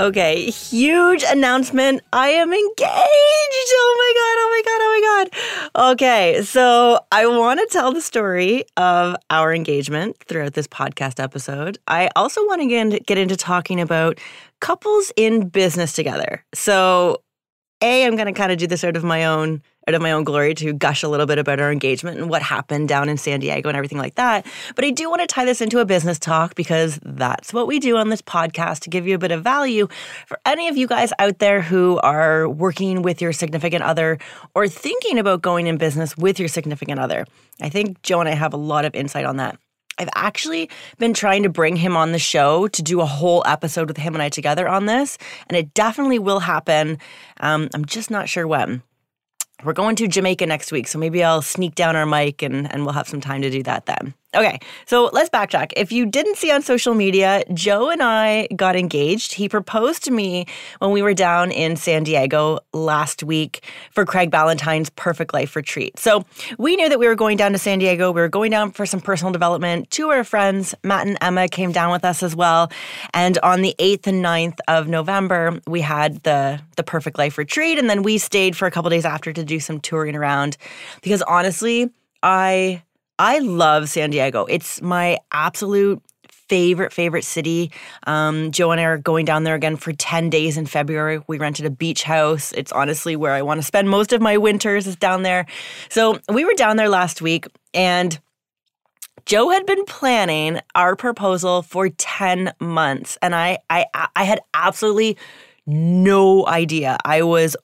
Okay, huge announcement. I am engaged. Oh my God, oh my God, oh my God. Okay, so I want to tell the story of our engagement throughout this podcast episode. I also want to get into talking about couples in business together. So, A, I'm going to kind of do this out of my own of my own glory to gush a little bit about our engagement and what happened down in San Diego and everything like that. But I do want to tie this into a business talk because that's what we do on this podcast to give you a bit of value for any of you guys out there who are working with your significant other or thinking about going in business with your significant other. I think Joe and I have a lot of insight on that. I've actually been trying to bring him on the show to do a whole episode with him and I together on this, and it definitely will happen. Um, I'm just not sure when we're going to Jamaica next week, so maybe I'll sneak down our mic and, and we'll have some time to do that then. Okay, so let's backtrack. If you didn't see on social media, Joe and I got engaged. He proposed to me when we were down in San Diego last week for Craig Ballantyne's Perfect Life Retreat. So we knew that we were going down to San Diego. We were going down for some personal development. Two of our friends, Matt and Emma, came down with us as well. And on the 8th and 9th of November, we had the, the Perfect Life Retreat. And then we stayed for a couple days after to do some touring around because honestly, I I love San Diego. It's my absolute favorite, favorite city. Um, Joe and I are going down there again for 10 days in February. We rented a beach house. It's honestly where I want to spend most of my winters is down there. So we were down there last week and Joe had been planning our proposal for 10 months and I I I had absolutely no idea. I was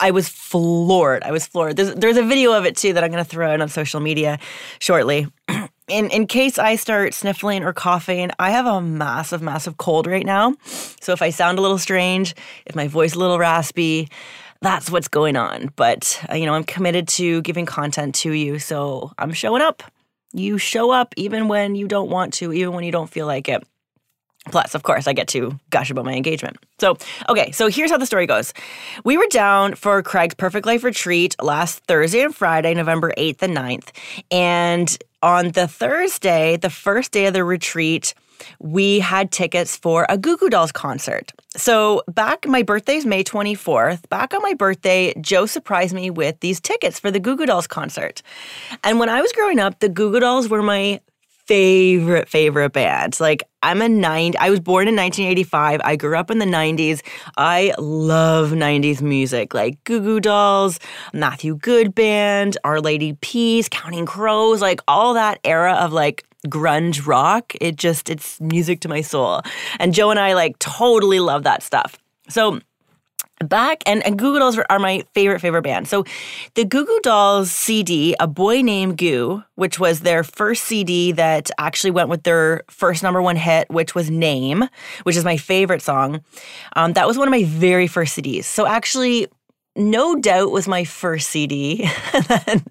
I was floored. I was floored. There's, there's a video of it too that I'm going to throw out on social media shortly. in in case I start sniffling or coughing, I have a massive, massive cold right now. So if I sound a little strange, if my voice a little raspy, that's what's going on. But uh, you know, I'm committed to giving content to you, so I'm showing up. You show up even when you don't want to, even when you don't feel like it. Plus, of course, I get to gush about my engagement. So, okay, so here's how the story goes. We were down for Craig's Perfect Life retreat last Thursday and Friday, November 8th and 9th. And on the Thursday, the first day of the retreat, we had tickets for a Goo Goo Dolls concert. So, back, my birthday's May 24th. Back on my birthday, Joe surprised me with these tickets for the Goo Goo Dolls concert. And when I was growing up, the Goo Goo Dolls were my favorite favorite bands. Like I'm a 90 I was born in 1985. I grew up in the 90s. I love 90s music like Goo Goo Dolls, Matthew Good Band, Our Lady Peace, Counting Crows, like all that era of like grunge rock. It just it's music to my soul. And Joe and I like totally love that stuff. So back and, and Goo Goo Dolls are my favorite favorite band. So the Goo Goo Dolls CD, A Boy Named Goo, which was their first CD that actually went with their first number one hit, which was Name, which is my favorite song. Um, that was one of my very first CDs. So actually no Doubt was my first CD. and, then,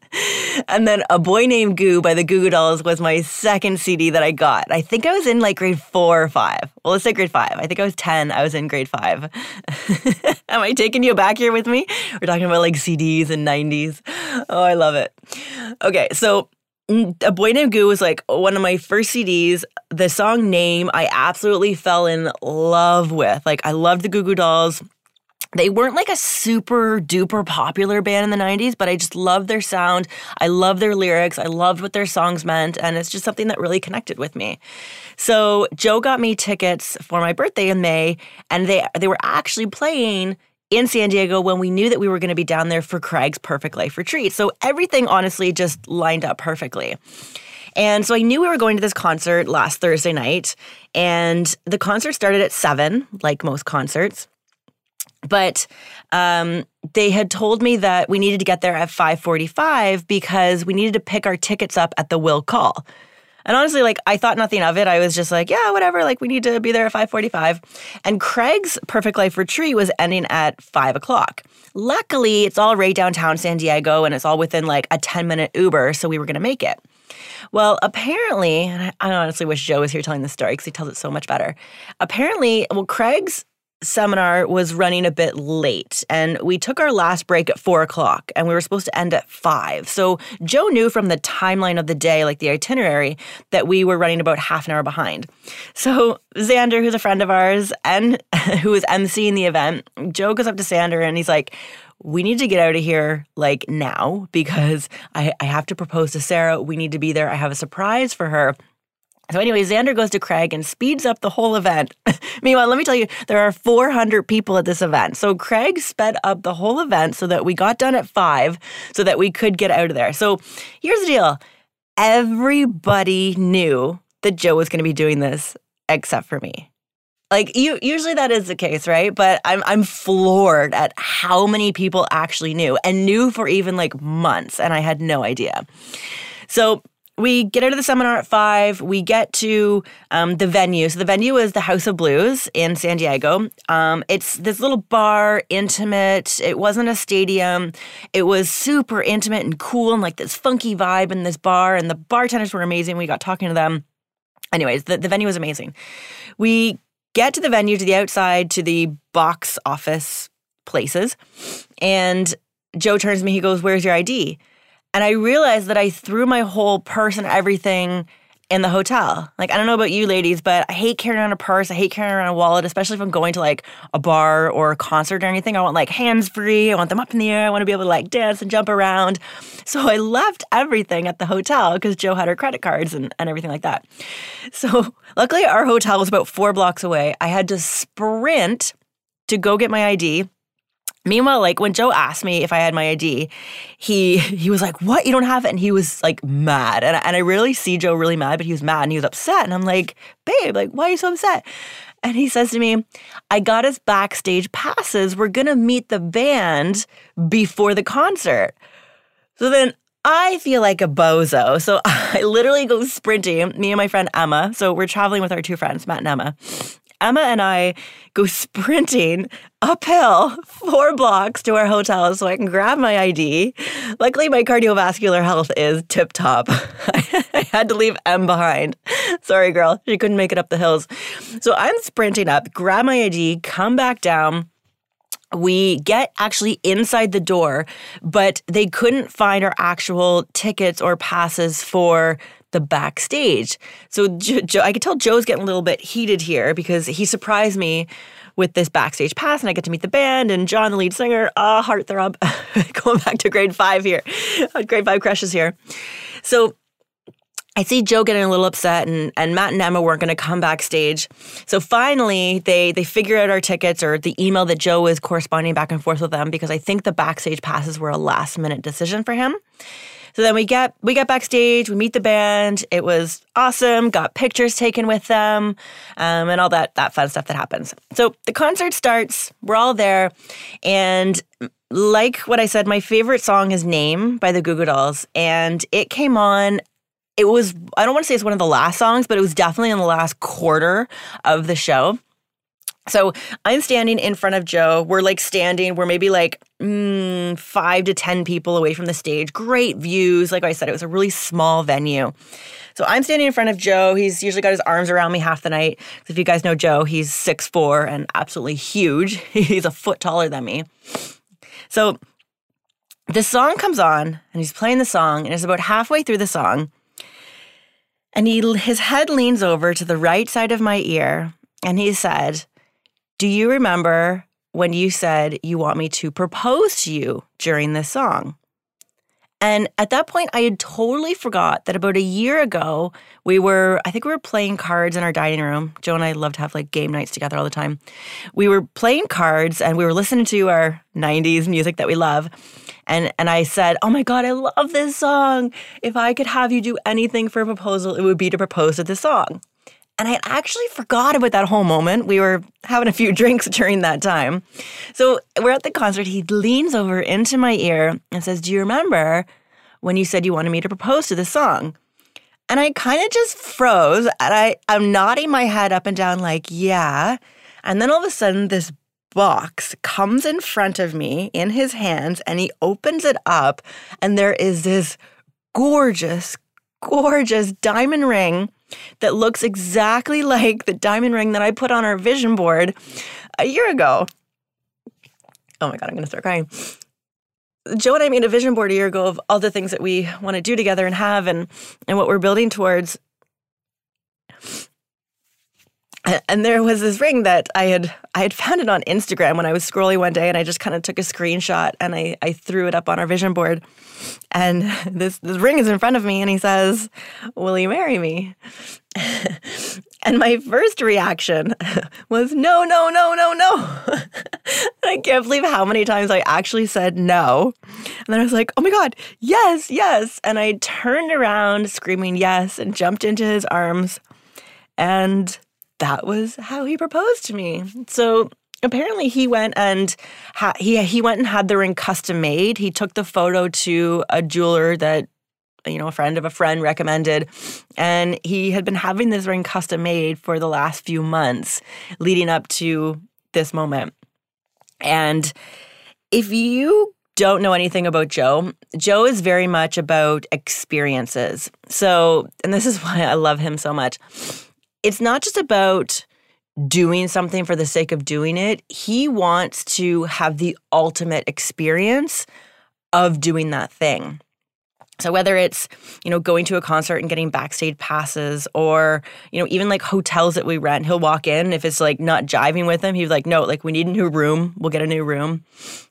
and, then, A Boy Named Goo by the Goo Goo Dolls was my second CD that I got. I think I was in like grade four or five. Well, let's say grade five. I think I was 10. I was in grade five. Am I taking you back here with me? We're talking about like CDs and 90s. Oh, I love it. Okay, so mm, a Boy Named Goo was like one of my first CDs. The song Name, I absolutely fell in love with. Like, I loved the Goo Goo Dolls they weren't like a super duper popular band in the 90s, but I just loved their sound. I loved their lyrics. I loved what their songs meant. And it's just something that really connected with me. So Joe got me tickets for my birthday in May, and they, they were actually playing in San Diego when we knew that we were going to be down there for Craig's Perfect Life retreat. So everything honestly just lined up perfectly. And so I knew we were going to this concert last Thursday night, and the concert started at seven, like most concerts. But um, they had told me that we needed to get there at 5:45 because we needed to pick our tickets up at the will call. And honestly, like I thought nothing of it. I was just like, yeah, whatever. Like we need to be there at 545. And Craig's Perfect Life retreat was ending at five o'clock. Luckily, it's all right downtown San Diego and it's all within like a 10 minute Uber. So we were going to make it. Well, apparently, I honestly wish Joe was here telling the story because he tells it so much better. Apparently, well, Craig's seminar was running a bit late and we took our last break at four o'clock and we were supposed to end at five. So Joe knew from the timeline of the day, like the itinerary, that we were running about half an hour behind. So Xander, who's a friend of ours and who was emceeing the event, Joe goes up to Xander and he's like, we need to get out of here like now because I, I have to propose to Sara. We need to be there. I have a surprise for her. So anyway, Xander goes to Craig and speeds up the whole event. Meanwhile, let me tell you, there are 400 people at this event. So Craig sped up the whole event so that we got done at five so that we could get out of there. So here's the deal. Everybody knew that Joe was going to be doing this except for me. Like you usually that is the case, right? But I'm I'm floored at how many people actually knew and knew for even like months and I had no idea. So we get out of the seminar at five. We get to um, the venue. So the venue is the House of Blues in San Diego. Um, it's this little bar, intimate. It wasn't a stadium. It was super intimate and cool and like this funky vibe in this bar. And the bartenders were amazing. We got talking to them. Anyways, the, the venue was amazing. We get to the venue, to the outside, to the box office places. And Joe turns to me. He goes, Where's your ID? And I realized that I threw my whole purse and everything in the hotel. Like, I don't know about you ladies, but I hate carrying around a purse. I hate carrying around a wallet, especially if I'm going to like a bar or a concert or anything. I want like hands free. I want them up in the air. I want to be able to like dance and jump around. So I left everything at the hotel because Joe had her credit cards and, and everything like that. So luckily, our hotel was about four blocks away. I had to sprint to go get my ID. Meanwhile, like when Joe asked me if I had my ID, he he was like, "What? You don't have it?" And he was like mad. And I, and I really see Joe really mad, but he was mad and he was upset. And I'm like, "Babe, like why are you so upset?" And he says to me, "I got us backstage passes. We're gonna meet the band before the concert." So then I feel like a bozo. So I literally go sprinting, me and my friend Emma. So we're traveling with our two friends, Matt and Emma. Emma and I go sprinting uphill four blocks to our hotel so I can grab my ID. Luckily, my cardiovascular health is tip top. I had to leave Em behind. Sorry, girl. She couldn't make it up the hills. So I'm sprinting up, grab my ID, come back down we get actually inside the door, but they couldn't find our actual tickets or passes for the backstage. So Joe, I could tell Joe's getting a little bit heated here because he surprised me with this backstage pass and I get to meet the band and John, the lead singer. Ah, oh, heartthrob. Going back to grade five here. grade five crushes here. So I see Joe getting a little upset and, and Matt and Emma weren't going to come backstage. So finally they they figure out our tickets or the email that Joe was corresponding back and forth with them because I think the backstage passes were a last minute decision for him. So then we get we get backstage, we meet the band. It was awesome. Got pictures taken with them, um, and all that that fun stuff that happens. So the concert starts. We're all there, and like what I said, my favorite song is "Name" by the Goo Goo Dolls, and it came on it was I don't want to say it's one of the last songs, but it was definitely in the last quarter of the show. So I'm standing in front of Joe. We're like standing, we're maybe like mm, five to 10 people away from the stage. Great views. Like I said, it was a really small venue. So I'm standing in front of Joe. He's usually got his arms around me half the night. If you guys know Joe, he's six four and absolutely huge. he's a foot taller than me. So the song comes on and he's playing the song, and it's about halfway through the song. And he his head leans over to the right side of my ear and he said, do you remember when you said you want me to propose to you during this song? And at that point, I had totally forgot that about a year ago, we were, I think we were playing cards in our dining room. Joe and I love to have like game nights together all the time. We were playing cards and we were listening to our 90s music that we love. And, and I said, Oh my God, I love this song. If I could have you do anything for a proposal, it would be to propose to this song. And I actually forgot about that whole moment. We were having a few drinks during that time. So we're at the concert. He leans over into my ear and says, Do you remember when you said you wanted me to propose to this song? And I kind of just froze and I, I'm nodding my head up and down, like, yeah. And then all of a sudden, this box comes in front of me in his hands and he opens it up. And there is this gorgeous, gorgeous diamond ring that looks exactly like the diamond ring that I put on our vision board a year ago. Oh my God, I'm going to start crying. Joe and I made a vision board a year ago of all the things that we want to do together and have and, and what we're building towards. And there was this ring that I had I had found it on Instagram when I was scrolling one day and I just kind of took a screenshot and I, I threw it up on our vision board. And this this ring is in front of me and he says, Will you marry me? and my first reaction was no, no, no, no, no. I can't believe how many times I actually said no. And then I was like, oh my God, yes, yes. And I turned around screaming yes and jumped into his arms. And that was how he proposed to me. So apparently he went and ha- he he went and had the ring custom made. He took the photo to a jeweler that you know a friend of a friend recommended and he had been having this ring custom made for the last few months leading up to this moment. And if you don't know anything about Joe, Joe is very much about experiences. So, and this is why I love him so much it's not just about doing something for the sake of doing it. He wants to have the ultimate experience of doing that thing. So whether it's, you know, going to a concert and getting backstage passes or, you know, even like hotels that we rent, he'll walk in if it's like not jiving with him, he's like, "No, like we need a new room. We'll get a new room."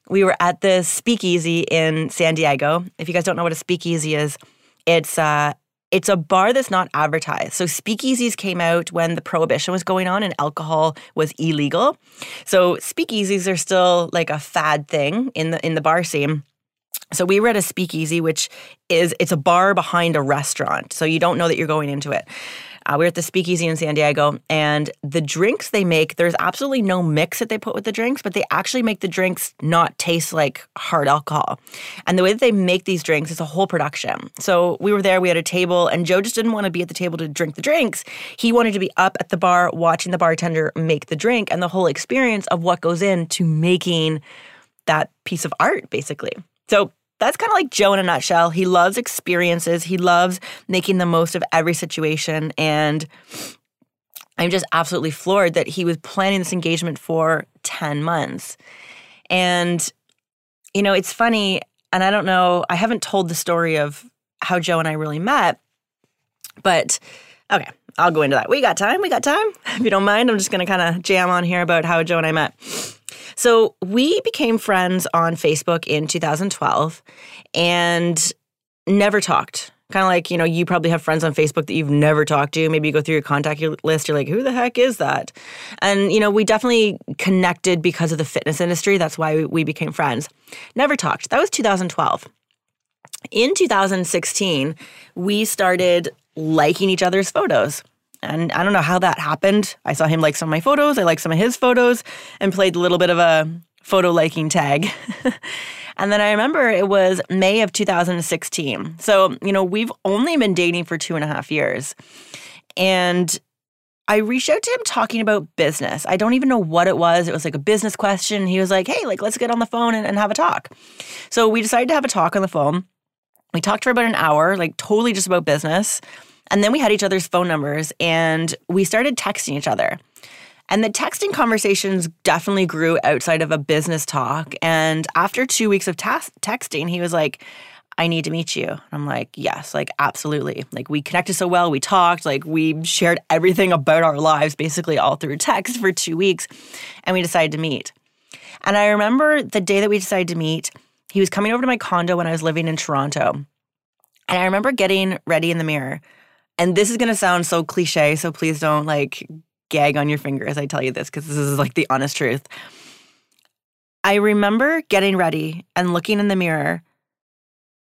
We were at the Speakeasy in San Diego. If you guys don't know what a speakeasy is, it's uh it's a bar that's not advertised. So speakeasies came out when the prohibition was going on and alcohol was illegal. So speakeasies are still like a fad thing in the in the bar scene. So we were at a speakeasy, which is it's a bar behind a restaurant. So you don't know that you're going into it. Uh, we are at the Speakeasy in San Diego, and the drinks they make, there's absolutely no mix that they put with the drinks, but they actually make the drinks not taste like hard alcohol. And the way that they make these drinks is a whole production. So we were there, we had a table, and Joe just didn't want to be at the table to drink the drinks. He wanted to be up at the bar watching the bartender make the drink and the whole experience of what goes into making that piece of art, basically. So that's kind of like Joe in a nutshell. He loves experiences, he loves making the most of every situation. And I'm just absolutely floored that he was planning this engagement for 10 months. And, you know, it's funny, and I don't know, I haven't told the story of how Joe and I really met, but okay, I'll go into that. We got time. We got time. If you don't mind, I'm just to kind of jam on here about how Joe and I met. So we became friends on Facebook in 2012 and never talked. Kind of like, you know, you probably have friends on Facebook that you've never talked to. Maybe you go through your contact list, you're like, who the heck is that? And, you know, we definitely connected because of the fitness industry. That's why we became friends. Never talked. That was 2012. In 2016, we started liking each other's photos. And I don't know how that happened. I saw him like some of my photos, I liked some of his photos, and played a little bit of a photo liking tag. and then I remember it was May of 2016. So, you know, we've only been dating for two and a half years. And I reached out to him talking about business. I don't even know what it was. It was like a business question. He was like, hey, like, let's get on the phone and, and have a talk. So we decided to have a talk on the phone. We talked for about an hour, like totally just about business. And then we had each other's phone numbers and we started texting each other. And the texting conversations definitely grew outside of a business talk. And after two weeks of ta- texting, he was like, I need to meet you. I'm like, yes, like absolutely. Like we connected so well, we talked, like we shared everything about our lives basically all through text for two weeks. And we decided to meet. And I remember the day that we decided to meet, he was coming over to my condo when I was living in Toronto. And I remember getting ready in the mirror and this is going to sound so cliche, so please don't like gag on your finger as I tell you this because this is like the honest truth. I remember getting ready and looking in the mirror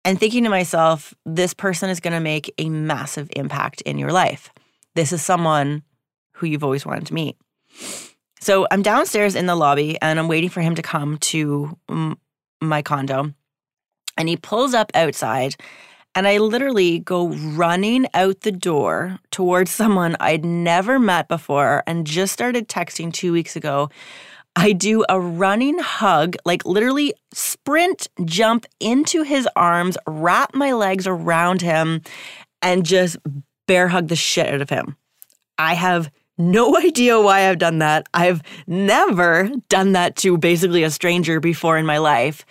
and thinking to myself, this person is going to make a massive impact in your life. This is someone who you've always wanted to meet. So I'm downstairs in the lobby and I'm waiting for him to come to my condo. And he pulls up outside And I literally go running out the door towards someone I'd never met before and just started texting two weeks ago. I do a running hug, like literally sprint, jump into his arms, wrap my legs around him, and just bear hug the shit out of him. I have no idea why I've done that. I've never done that to basically a stranger before in my life.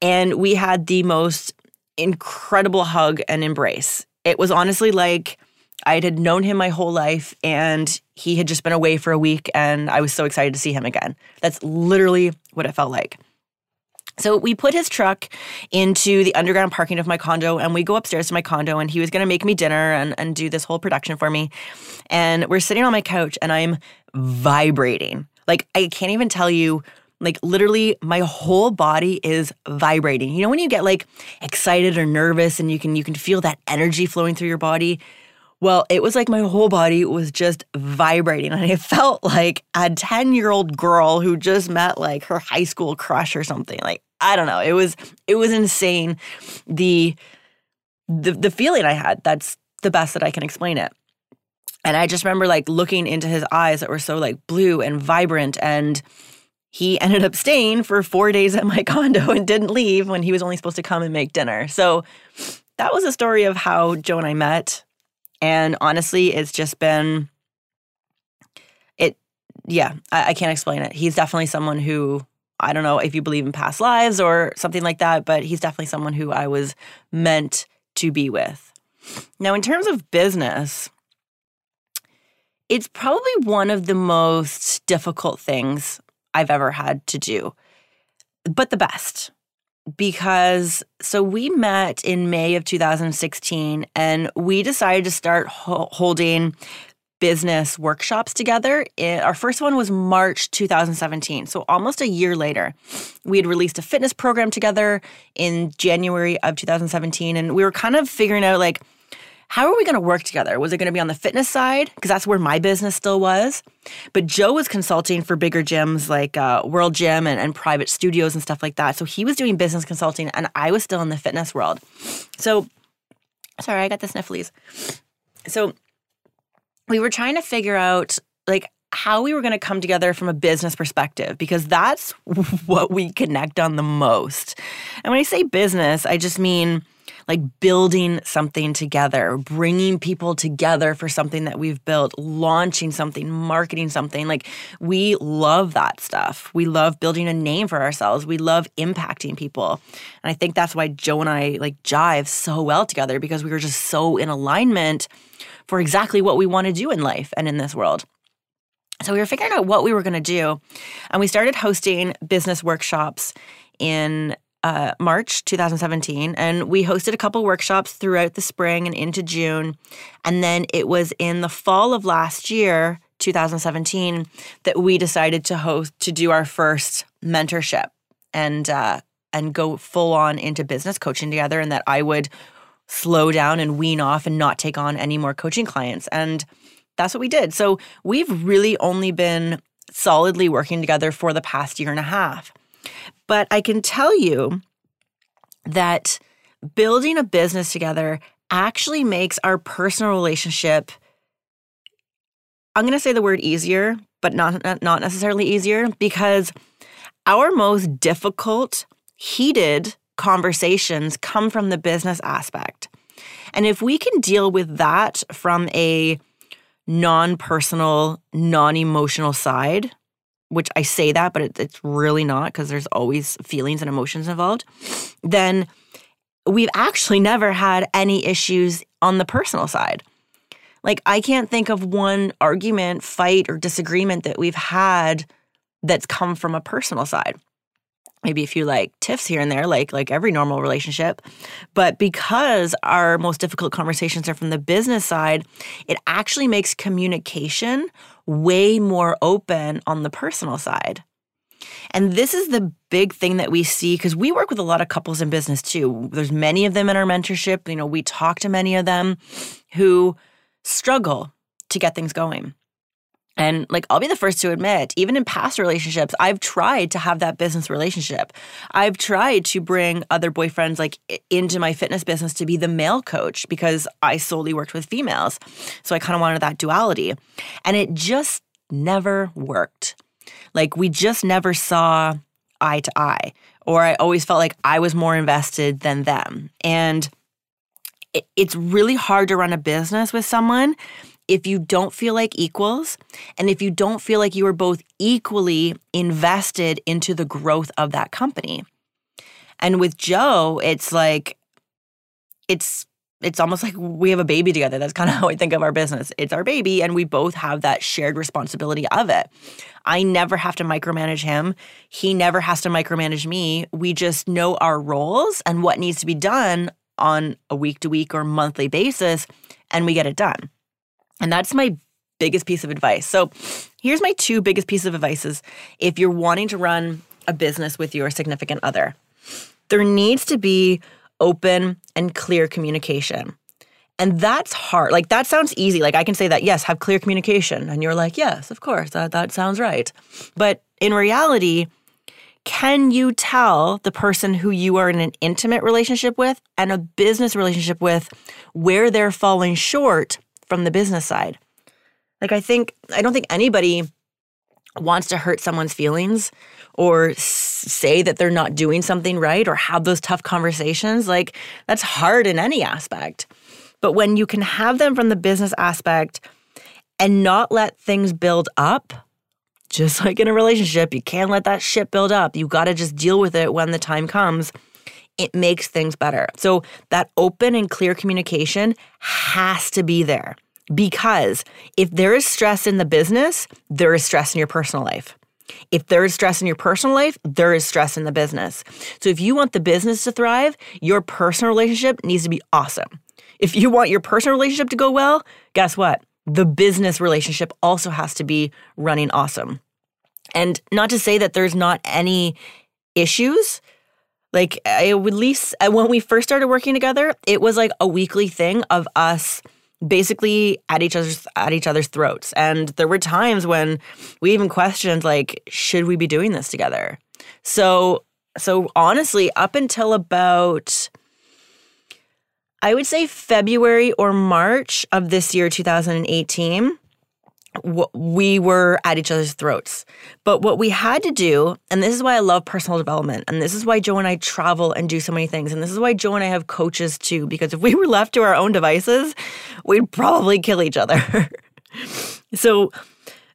And we had the most incredible hug and embrace. It was honestly like I had known him my whole life and he had just been away for a week and I was so excited to see him again. That's literally what it felt like. So we put his truck into the underground parking of my condo and we go upstairs to my condo and he was going to make me dinner and, and do this whole production for me. And we're sitting on my couch and I'm vibrating. Like I can't even tell you like literally my whole body is vibrating. You know when you get like excited or nervous and you can you can feel that energy flowing through your body? Well, it was like my whole body was just vibrating. And I felt like a 10 year old girl who just met like her high school crush or something. Like, I don't know. It was, it was insane. The, the, the feeling I had, that's the best that I can explain it. And I just remember like looking into his eyes that were so like blue and vibrant. And he ended up staying for four days at my condo and didn't leave when he was only supposed to come and make dinner. So that was a story of how Joe and I met. And honestly, it's just been it yeah, I, I can't explain it. He's definitely someone who I don't know if you believe in past lives or something like that, but he's definitely someone who I was meant to be with. Now, in terms of business, it's probably one of the most difficult things I've ever had to do, but the best because so we met in May of 2016 and we decided to start ho- holding business workshops together. It, our first one was March 2017. So almost a year later, we had released a fitness program together in January of 2017 and we were kind of figuring out like how are we going to work together? Was it going to be on the fitness side? Because that's where my business still was. But Joe was consulting for bigger gyms like uh, World Gym and, and private studios and stuff like that. So he was doing business consulting and I was still in the fitness world. So, sorry, I got the sniffles. So, we were trying to figure out like how we were going to come together from a business perspective because that's what we connect on the most. And when I say business, I just mean like building something together, bringing people together for something that we've built, launching something, marketing something. Like we love that stuff. We love building a name for ourselves. We love impacting people. And I think that's why Joe and I like jive so well together because we were just so in alignment for exactly what we want to do in life and in this world. So we were figuring out what we were going to do. And we started hosting business workshops in uh, March 2017, and we hosted a couple workshops throughout the spring and into June. And then it was in the fall of last year, 2017, that we decided to host to do our first mentorship and uh, and go full on into business coaching together, and that I would slow down and wean off and not take on any more coaching clients. And that's what we did. So we've really only been solidly working together for the past year and a half. But I can tell you that building a business together actually makes our personal relationship I'm going to say the word easier, but not not necessarily easier because our most difficult, heated conversations come from the business aspect. And if we can deal with that from a non-personal, non-emotional side, which I say that, but it, it's really not because there's always feelings and emotions involved, then we've actually never had any issues on the personal side. Like, I can't think of one argument, fight, or disagreement that we've had that's come from a personal side. Maybe a few like tiffs here and there, like like every normal relationship. But because our most difficult conversations are from the business side, it actually makes communication way more open on the personal side. And this is the big thing that we see because we work with a lot of couples in business too. There's many of them in our mentorship. You know, we talk to many of them who struggle to get things going. And like, I'll be the first to admit, even in past relationships, I've tried to have that business relationship. I've tried to bring other boyfriends like into my fitness business to be the male coach because I solely worked with females. So I kind of wanted that duality. And it just never worked. Like, we just never saw eye to eye, or I always felt like I was more invested than them. And it, it's really hard to run a business with someone if you don't feel like equals and if you don't feel like you are both equally invested into the growth of that company. And with Joe, it's like it's it's almost like we have a baby together. That's kind of how I think of our business. It's our baby and we both have that shared responsibility of it. I never have to micromanage him. He never has to micromanage me. We just know our roles and what needs to be done on a week to week or monthly basis and we get it done. And that's my biggest piece of advice. So here's my two biggest pieces of advices if you're wanting to run a business with your significant other. There needs to be open and clear communication. And that's hard. Like that sounds easy. Like I can say that, yes, have clear communication. And you're like, yes, of course, that, that sounds right. But in reality, can you tell the person who you are in an intimate relationship with and a business relationship with where they're falling short from the business side. Like, I think, I don't think anybody wants to hurt someone's feelings or s- say that they're not doing something right or have those tough conversations. Like, that's hard in any aspect. But when you can have them from the business aspect and not let things build up, just like in a relationship, you can't let that shit build up. You got to just deal with it when the time comes it makes things better. So that open and clear communication has to be there because if there is stress in the business, there is stress in your personal life. If there is stress in your personal life, there is stress in the business. So if you want the business to thrive, your personal relationship needs to be awesome. If you want your personal relationship to go well, guess what? The business relationship also has to be running awesome. And not to say that there's not any issues, like I would least uh, when we first started working together, it was like a weekly thing of us basically at each other's at each other's throats. And there were times when we even questioned like should we be doing this together? So so honestly, up until about I would say February or March of this year 2018, we were at each other's throats. But what we had to do, and this is why I love personal development, and this is why Joe and I travel and do so many things, and this is why Joe and I have coaches too, because if we were left to our own devices, we'd probably kill each other. so,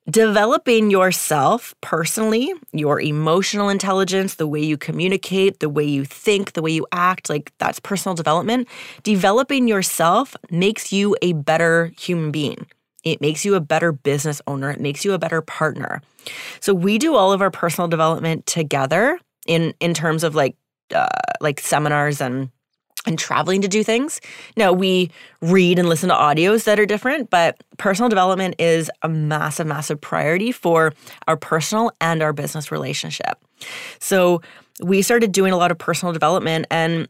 developing yourself personally, your emotional intelligence, the way you communicate, the way you think, the way you act, like that's personal development. Developing yourself makes you a better human being. It makes you a better business owner. It makes you a better partner. So we do all of our personal development together in in terms of like uh, like seminars and and traveling to do things. Now we read and listen to audios that are different, but personal development is a massive, massive priority for our personal and our business relationship. So we started doing a lot of personal development and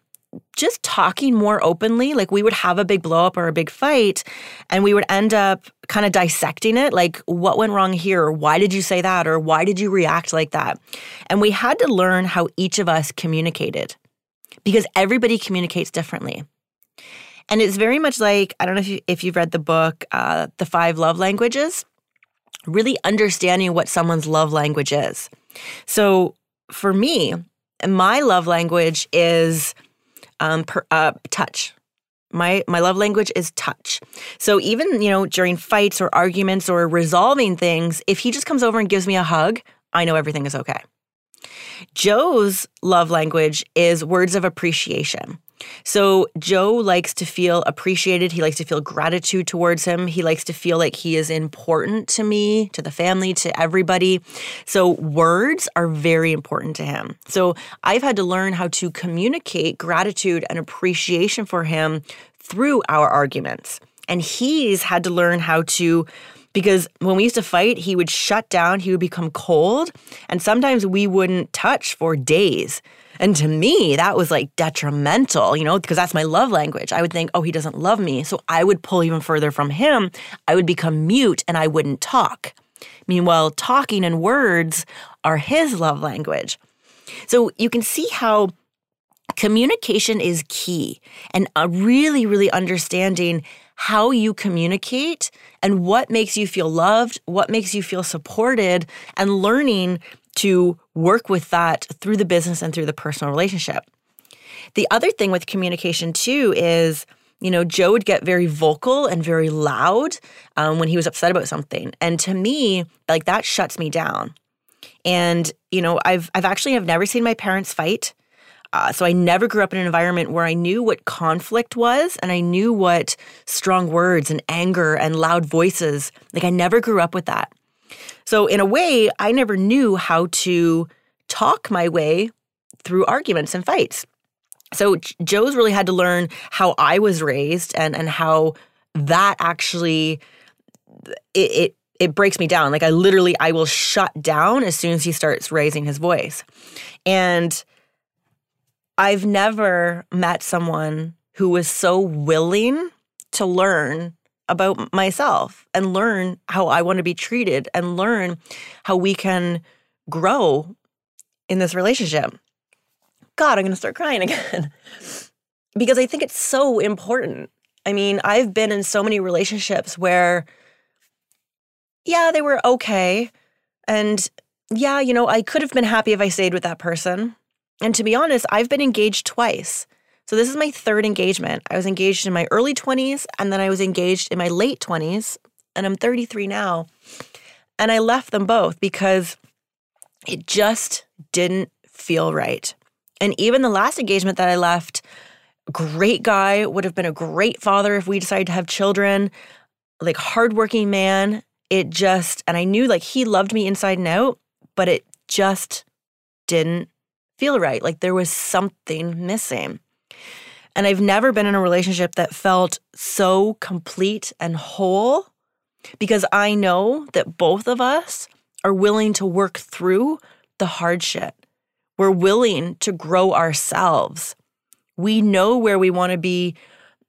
just talking more openly. Like we would have a big blow up or a big fight, and we would end up kind of dissecting it like, what went wrong here? Or why did you say that? Or why did you react like that? And we had to learn how each of us communicated because everybody communicates differently. And it's very much like I don't know if, you, if you've read the book, uh, The Five Love Languages, really understanding what someone's love language is. So for me, my love language is um, per, uh, touch. My my love language is touch. So even you know during fights or arguments or resolving things, if he just comes over and gives me a hug, I know everything is okay. Joe's love language is words of appreciation. So Joe likes to feel appreciated. He likes to feel gratitude towards him. He likes to feel like he is important to me, to the family, to everybody. So words are very important to him. So I've had to learn how to communicate gratitude and appreciation for him through our arguments. And he's had to learn how to because when we used to fight, he would shut down, he would become cold, and sometimes we wouldn't touch for days. And to me, that was like detrimental, you know, because that's my love language. I would think, oh, he doesn't love me. So I would pull even further from him. I would become mute and I wouldn't talk. Meanwhile, talking and words are his love language. So you can see how communication is key and uh, really, really understanding how you communicate and what makes you feel loved, what makes you feel supported, and learning to work with that through the business and through the personal relationship. The other thing with communication, too, is you know, Joe would get very vocal and very loud um, when he was upset about something. And to me, like that shuts me down. And, you know, I've, I've actually have never seen my parents fight. Uh, so I never grew up in an environment where I knew what conflict was and I knew what strong words and anger and loud voices. Like I never grew up with that. So in a way, I never knew how to talk my way through arguments and fights. So Joe's really had to learn how I was raised and and how that actually it, it it breaks me down. Like I literally I will shut down as soon as he starts raising his voice. And I've never met someone who was so willing to learn about myself and learn how I want to be treated and learn how we can grow in this relationship. God, I'm going to start crying again. because I think it's so important. I mean, I've been in so many relationships where, yeah, they were okay. And yeah, you know, I could have been happy if I stayed with that person. And to be honest, I've been engaged twice. So this is my third engagement. I was engaged in my early 20s and then I was engaged in my late 20s and I'm 33 now. And I left them both because it just didn't feel right. And even the last engagement that I left, great guy, would have been a great father if we decided to have children, like hardworking man. It just, and I knew like he loved me inside and out, but it just didn't feel right. Like there was something missing. And I've never been in a relationship that felt so complete and whole because I know that both of us are willing to work through the hardship. We're willing to grow ourselves. We know where we want to be,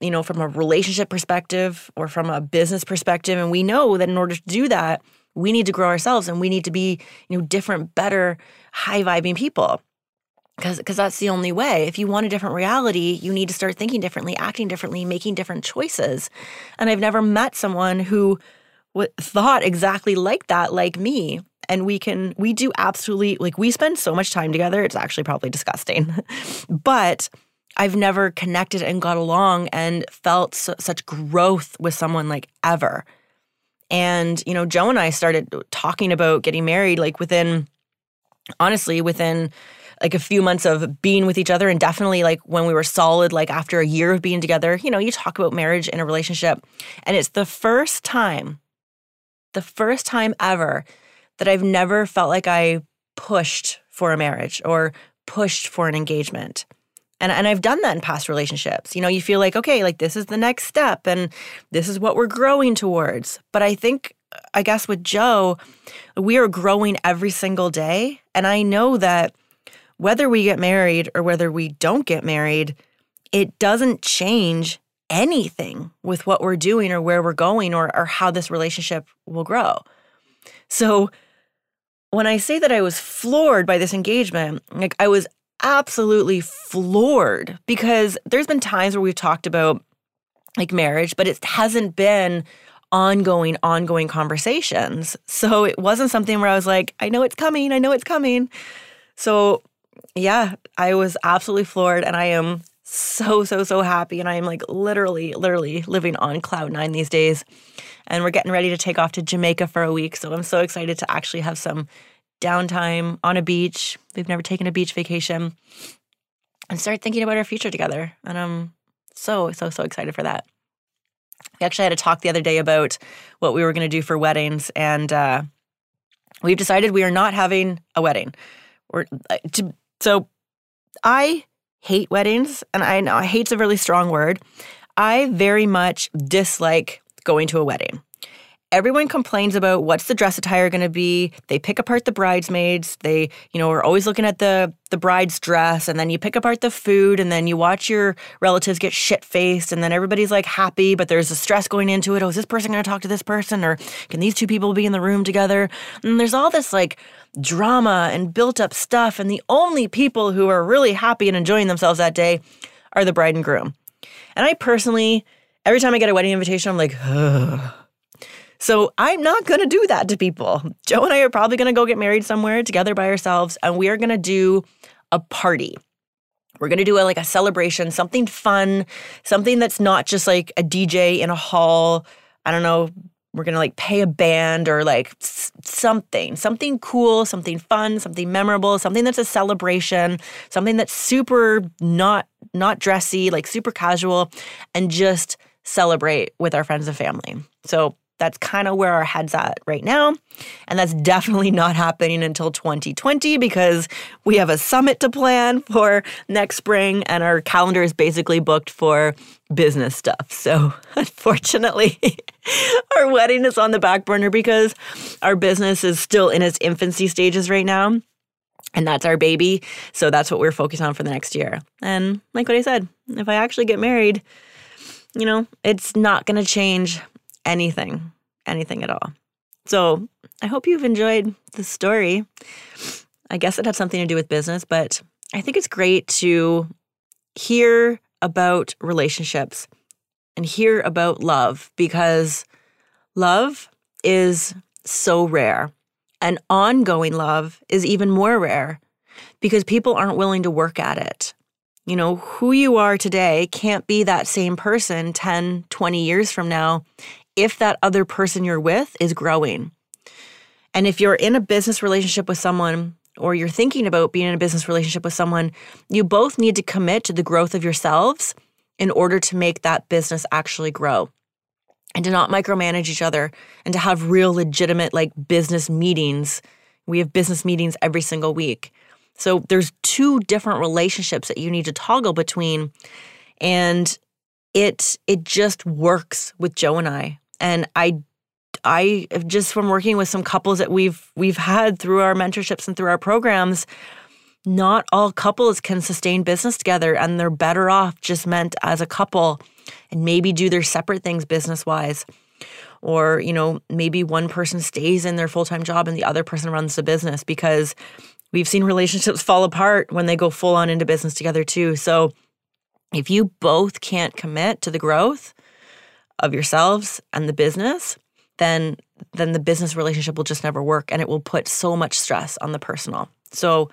you know, from a relationship perspective or from a business perspective. And we know that in order to do that, we need to grow ourselves and we need to be, you know, different, better, high vibing people because that's the only way. If you want a different reality, you need to start thinking differently, acting differently, making different choices. And I've never met someone who w- thought exactly like that, like me. And we can we do absolutely like we spend so much time together. It's actually probably disgusting, but. I've never connected and got along and felt such growth with someone like ever. And, you know, Joe and I started talking about getting married like within, honestly, within like a few months of being with each other and definitely like when we were solid like after a year of being together you know you talk about marriage in a relationship and it's the first time the first time ever that I've never felt like I pushed for a marriage or pushed for an engagement. And, and I've done that in past relationships. You know, you feel like, okay, like this is the next step and this is what we're growing towards. But I think, I guess with Joe, we are growing every single day. And I know that whether we get married or whether we don't get married, it doesn't change anything with what we're doing or where we're going or, or how this relationship will grow. So when I say that I was floored by this engagement, like I was absolutely floored because there's been times where we've talked about like marriage, but it hasn't been ongoing, ongoing conversations. So it wasn't something where I was like, I know it's coming, I know it's coming. So yeah, I was absolutely floored and I am so, so, so happy. And I am like literally, literally living on cloud nine these days. And we're getting ready to take off to Jamaica for a week. So I'm so excited to actually have some downtime on a beach. We've never taken a beach vacation and start thinking about our future together. And I'm so, so, so excited for that. We actually had a talk the other day about what we were going to do for weddings. And uh, we've decided we are not having a wedding. We're, uh, to, so I hate weddings, and I know hate's a really strong word. I very much dislike going to a wedding. Everyone complains about what's the dress attire going to be. They pick apart the bridesmaids. They, you know, are always looking at the the bride's dress and then you pick apart the food and then you watch your relatives get shit-faced and then everybody's like happy, but there's a stress going into it. Oh, is this person going to talk to this person or can these two people be in the room together? And there's all this like drama and built up stuff and the only people who are really happy and enjoying themselves that day are the bride and groom. And I personally every time I get a wedding invitation, I'm like, Ugh so I'm not going to do that to people. Joe and I are probably going to go get married somewhere together by ourselves, and we are going to do a party. We're going to do a, like a celebration, something fun, something that's not just like a DJ in a hall. I don't know. We're going to like pay a band or like something, something cool, something fun, something memorable, something that's a celebration, something that's super not not dressy, like super casual and just celebrate with our friends and family. So that's kind of where our head's at right now. And that's definitely not happening until 2020 because we have a summit to plan for next spring and our calendar is basically booked for business stuff. So unfortunately, our wedding is on the back burner because our business is still in its infancy stages right now. And that's our baby. So that's what we're focused on for the next year. And like what I said, if I actually get married, you know, it's not going to change anything, anything at all. So I hope you've enjoyed the story. I guess it had something to do with business, but I think it's great to hear about relationships and hear about love because love is so rare. And ongoing love is even more rare because people aren't willing to work at it. You know, who you are today can't be that same person 10, 20 years from now if that other person you're with is growing. And if you're in a business relationship with someone or you're thinking about being in a business relationship with someone, you both need to commit to the growth of yourselves in order to make that business actually grow and to not micromanage each other and to have real legitimate like business meetings. We have business meetings every single week. So there's two different relationships that you need to toggle between and it it just works with Joe and I and I I just from working with some couples that we've we've had through our mentorships and through our programs, not all couples can sustain business together and they're better off just meant as a couple and maybe do their separate things business wise. Or, you know, maybe one person stays in their full time job and the other person runs the business because we've seen relationships fall apart when they go full on into business together too. So if you both can't commit to the growth, of yourselves and the business, then then the business relationship will just never work and it will put so much stress on the personal. So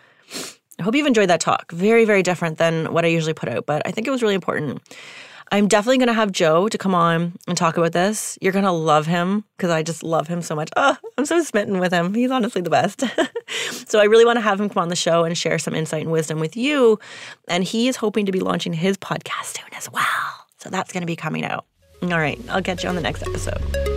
I hope you've enjoyed that talk. Very, very different than what I usually put out, but I think it was really important. I'm definitely going to have Joe to come on and talk about this. You're going to love him because I just love him so much. Oh, I'm so smitten with him. He's honestly the best. so I really want to have him come on the show and share some insight and wisdom with you. And he is hoping to be launching his podcast soon as well. So that's going to be coming out. All right, I'll catch you on the next episode.